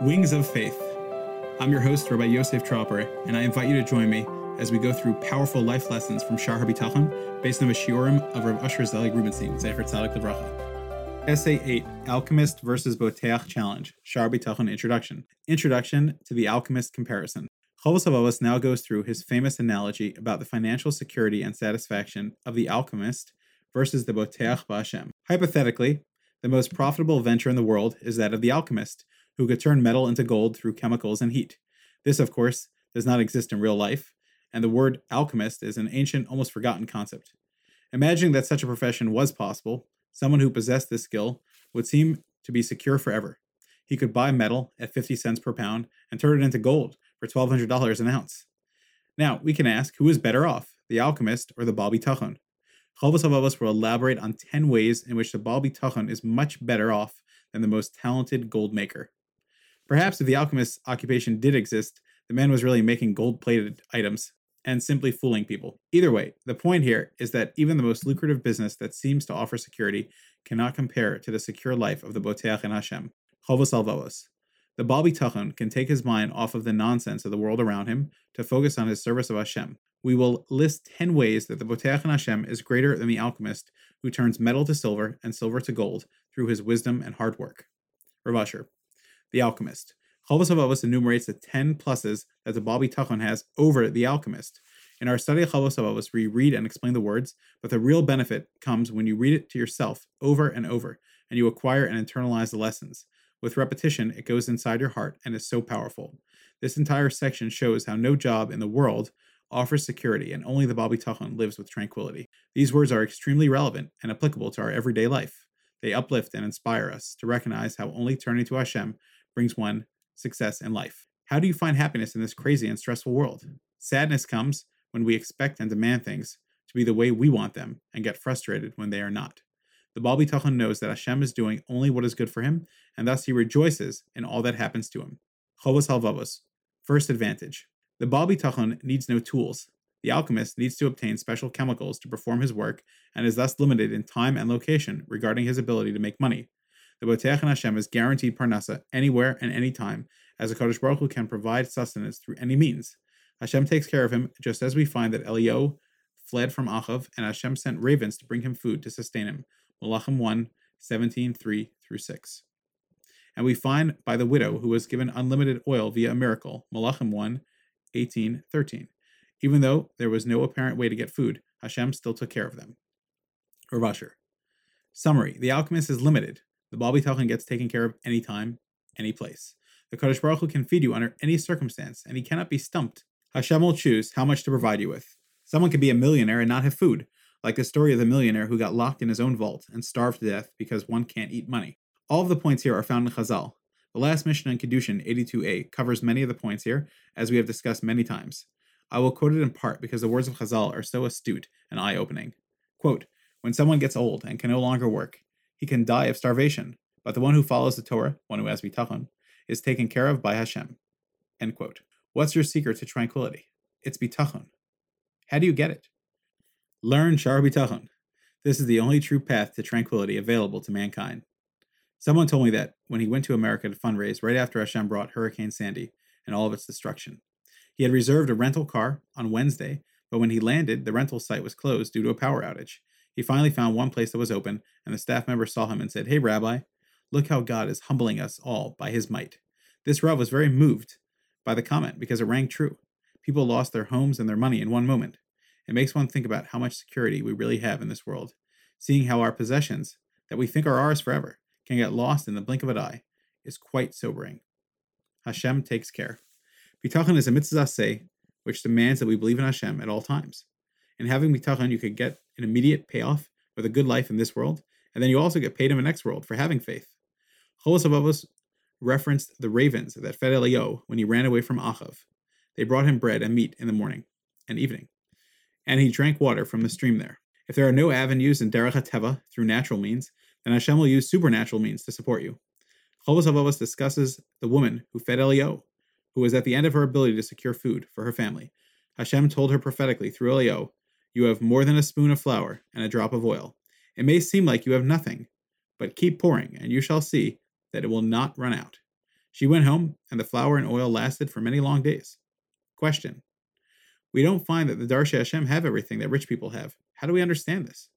Wings of Faith. I'm your host, Rabbi Yosef Tropper, and I invite you to join me as we go through powerful life lessons from Shar HaBitachon based on the shiurim of Rav Usher Zelig Rubenstein, Zecher Tzadik Levracha. Essay 8, Alchemist versus Boteach Challenge, Shar HaBitachon Introduction. Introduction to the Alchemist Comparison. Chovos HaLevavos now goes through his famous analogy about the financial security and satisfaction of the alchemist versus the Boteach Ba'Hashem. Hypothetically, the most profitable venture in the world is that of the alchemist, who could turn metal into gold through chemicals and heat. This, of course, does not exist in real life, and the word alchemist is an ancient, almost forgotten concept. Imagining that such a profession was possible, someone who possessed this skill would seem to be secure forever. He could buy metal at 50 cents per pound and turn it into gold for $1,200 an ounce. Now, we can ask who is better off, the alchemist or the Baal Bitachon? Chovos HaLevavos will elaborate on 10 ways in which the Baal Bitachon is much better off than the most talented gold maker. Perhaps if the alchemist's occupation did exist, the man was really making gold plated items and simply fooling people. Either way, the point here is that even the most lucrative business that seems to offer security cannot compare to the secure life of the Boteach Ba'Hashem, Chovos HaLevavos. The Baal Bitachon can take his mind off of the nonsense of the world around him to focus on his service of Hashem. We will list 10 ways that the Boteach Ba'Hashem is greater than the alchemist who turns metal to silver and silver to gold through his wisdom and hard work. Rav Usher. The Alchemist. Chovos HaLevavos enumerates the 10 pluses that the Baal Bitachon has over the Alchemist. In our study of Chovos HaLevavos, we read and explain the words, but the real benefit comes when you read it to yourself over and over, and you acquire and internalize the lessons. With repetition, it goes inside your heart and is so powerful. This entire section shows how no job in the world offers security, and only the Baal Bitachon lives with tranquility. These words are extremely relevant and applicable to our everyday life. They uplift and inspire us to recognize how only turning to Hashem brings one success in life. How do you find happiness in this crazy and stressful world? Sadness comes when we expect and demand things to be the way we want them and get frustrated when they are not. The Baal Bitachon knows that Hashem is doing only what is good for him, and thus he rejoices in all that happens to him. Chovos HaLevavos. First advantage. The Baal Bitachon needs no tools. The alchemist needs to obtain special chemicals to perform his work and is thus limited in time and location regarding his ability to make money. The Boteach Ba'Hashem is guaranteed parnasa anywhere and anytime, as the Kadosh Baruch Hu can provide sustenance through any means. Hashem takes care of him, just as we find that Eliyahu fled from Achav, and Hashem sent ravens to bring him food to sustain him. Malachim 1, 17, 3 through 6. And we find by the widow who was given unlimited oil via a miracle, Malachim 1, 18, 13. Even though there was no apparent way to get food, Hashem still took care of them. Rav Usher. Summary The alchemist is limited, the Baal Bitachon gets taken care of anytime, any place. The Kadosh Baruch Hu can feed you under any circumstance, and he cannot be stumped. Hashem will choose how much to provide you with. Someone can be a millionaire and not have food, like the story of the millionaire who got locked in his own vault and starved to death because one can't eat money. All of the points here are found in Chazal. The last Mishnah in Kiddushin 82a covers many of the points here, as we have discussed many times. I will quote it in part because the words of Chazal are so astute and eye opening. Quote, When someone gets old and can no longer work, he can die of starvation, but the one who follows the Torah, one who has bitachon, is taken care of by Hashem. End quote. What's your secret to tranquility? It's bitachon. How do you get it? Learn Shar Bitachon. This is the only true path to tranquility available to mankind. Someone told me that when he went to America to fundraise right after Hashem brought Hurricane Sandy and all of its destruction. He had reserved a rental car on Wednesday, but when he landed, the rental site was closed due to a power outage. He finally found one place that was open, and the staff member saw him and said, Hey, Rabbi, look how God is humbling us all by his might. This Rav was very moved by the comment because it rang true. People lost their homes and their money in one moment. It makes one think about how much security we really have in this world, seeing how our possessions, that we think are ours forever, can get lost in the blink of an eye, is quite sobering. Hashem takes care. Bitachon is a mitzvah say, which demands that we believe in Hashem at all times. In having bitachon, you can get an immediate payoff with a good life in this world, and then you also get paid in the next world for having faith. HaLevavos referenced the ravens that fed Eliyahu when he ran away from Achav. They brought him bread and meat in the morning and evening, and he drank water from the stream there. If there are no avenues in Derech HaTeva through natural means, then Hashem will use supernatural means to support you. Chovos HaLevavos discusses the woman who fed Eliyahu, who was at the end of her ability to secure food for her family. Hashem told her prophetically through Eliyahu, You have more than a spoon of flour and a drop of oil. It may seem like you have nothing, but keep pouring, and you shall see that it will not run out. She went home, and the flour and oil lasted for many long days. Question We don't find that the Dorshei Hashem have everything that rich people have. How do we understand this?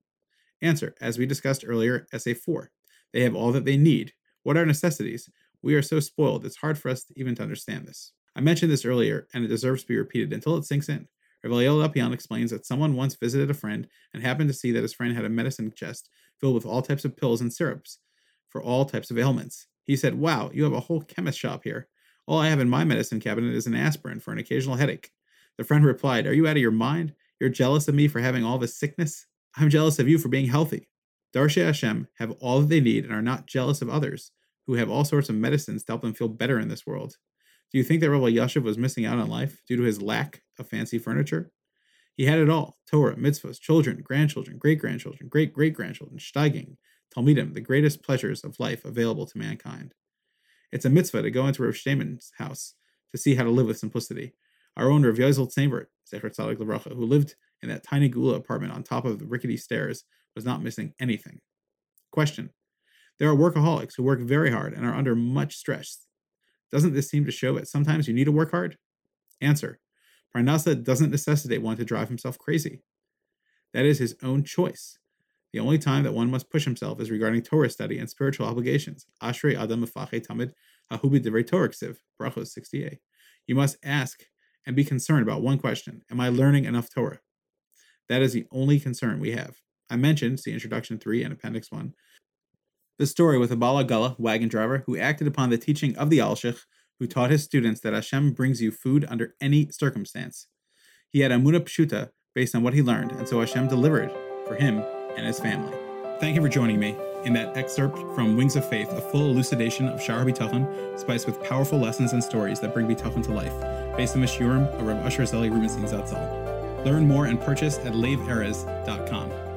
Answer As we discussed earlier, Essay 4. They have all that they need. What are necessities? We are so spoiled, it's hard for us even to understand this. I mentioned this earlier, and it deserves to be repeated until it sinks in. Rav Lopian explains that someone once visited a friend and happened to see that his friend had a medicine chest filled with all types of pills and syrups for all types of ailments. He said, Wow, you have a whole chemist shop here. All I have in my medicine cabinet is an aspirin for an occasional headache. The friend replied, Are you out of your mind? You're jealous of me for having all this sickness? I'm jealous of you for being healthy. Dorshei Hashem have all that they need and are not jealous of others who have all sorts of medicines to help them feel better in this world. Do you think that Rav Elyashiv was missing out on life due to his lack of fancy furniture? He had it all Torah, mitzvahs, children, grandchildren, great grandchildren, great great grandchildren, steiging, Talmidim, the greatest pleasures of life available to mankind. It's a mitzvah to go into Rav Shteinman's house to see how to live with simplicity. Our own Rav Yozel Tzemvert, Zecher Tzadik Levracha, who lived in that tiny Geula apartment on top of the rickety stairs, was not missing anything. Question. There are workaholics who work very hard and are under much stress. Doesn't this seem to show that sometimes you need to work hard? Answer. Parnasa doesn't necessitate one to drive himself crazy. That is his own choice. The only time that one must push himself is regarding Torah study and spiritual obligations. Ashrei Adam Mefached Tamid Hahubi Devrei Torah Ksiv, Brachos 68. You must ask and be concerned about one question Am I learning enough Torah? That is the only concern we have. I mentioned, see Introduction 3 and Appendix 1, the story with a baal agalah wagon driver who acted upon the teaching of the Alshich, who taught his students that Hashem brings you food under any circumstance. He had Amuna Pshuta based on what he learned, and so Hashem delivered for him and his family. Thank you for joining me in that excerpt from Wings of Faith, a full elucidation of Shar B'Tachon, spiced with powerful lessons and stories that bring B'Tachon to life, based on Shiurim of Rav Usher Zeli Rubenstein Zatzal. Learn more and purchase at laveerez.com.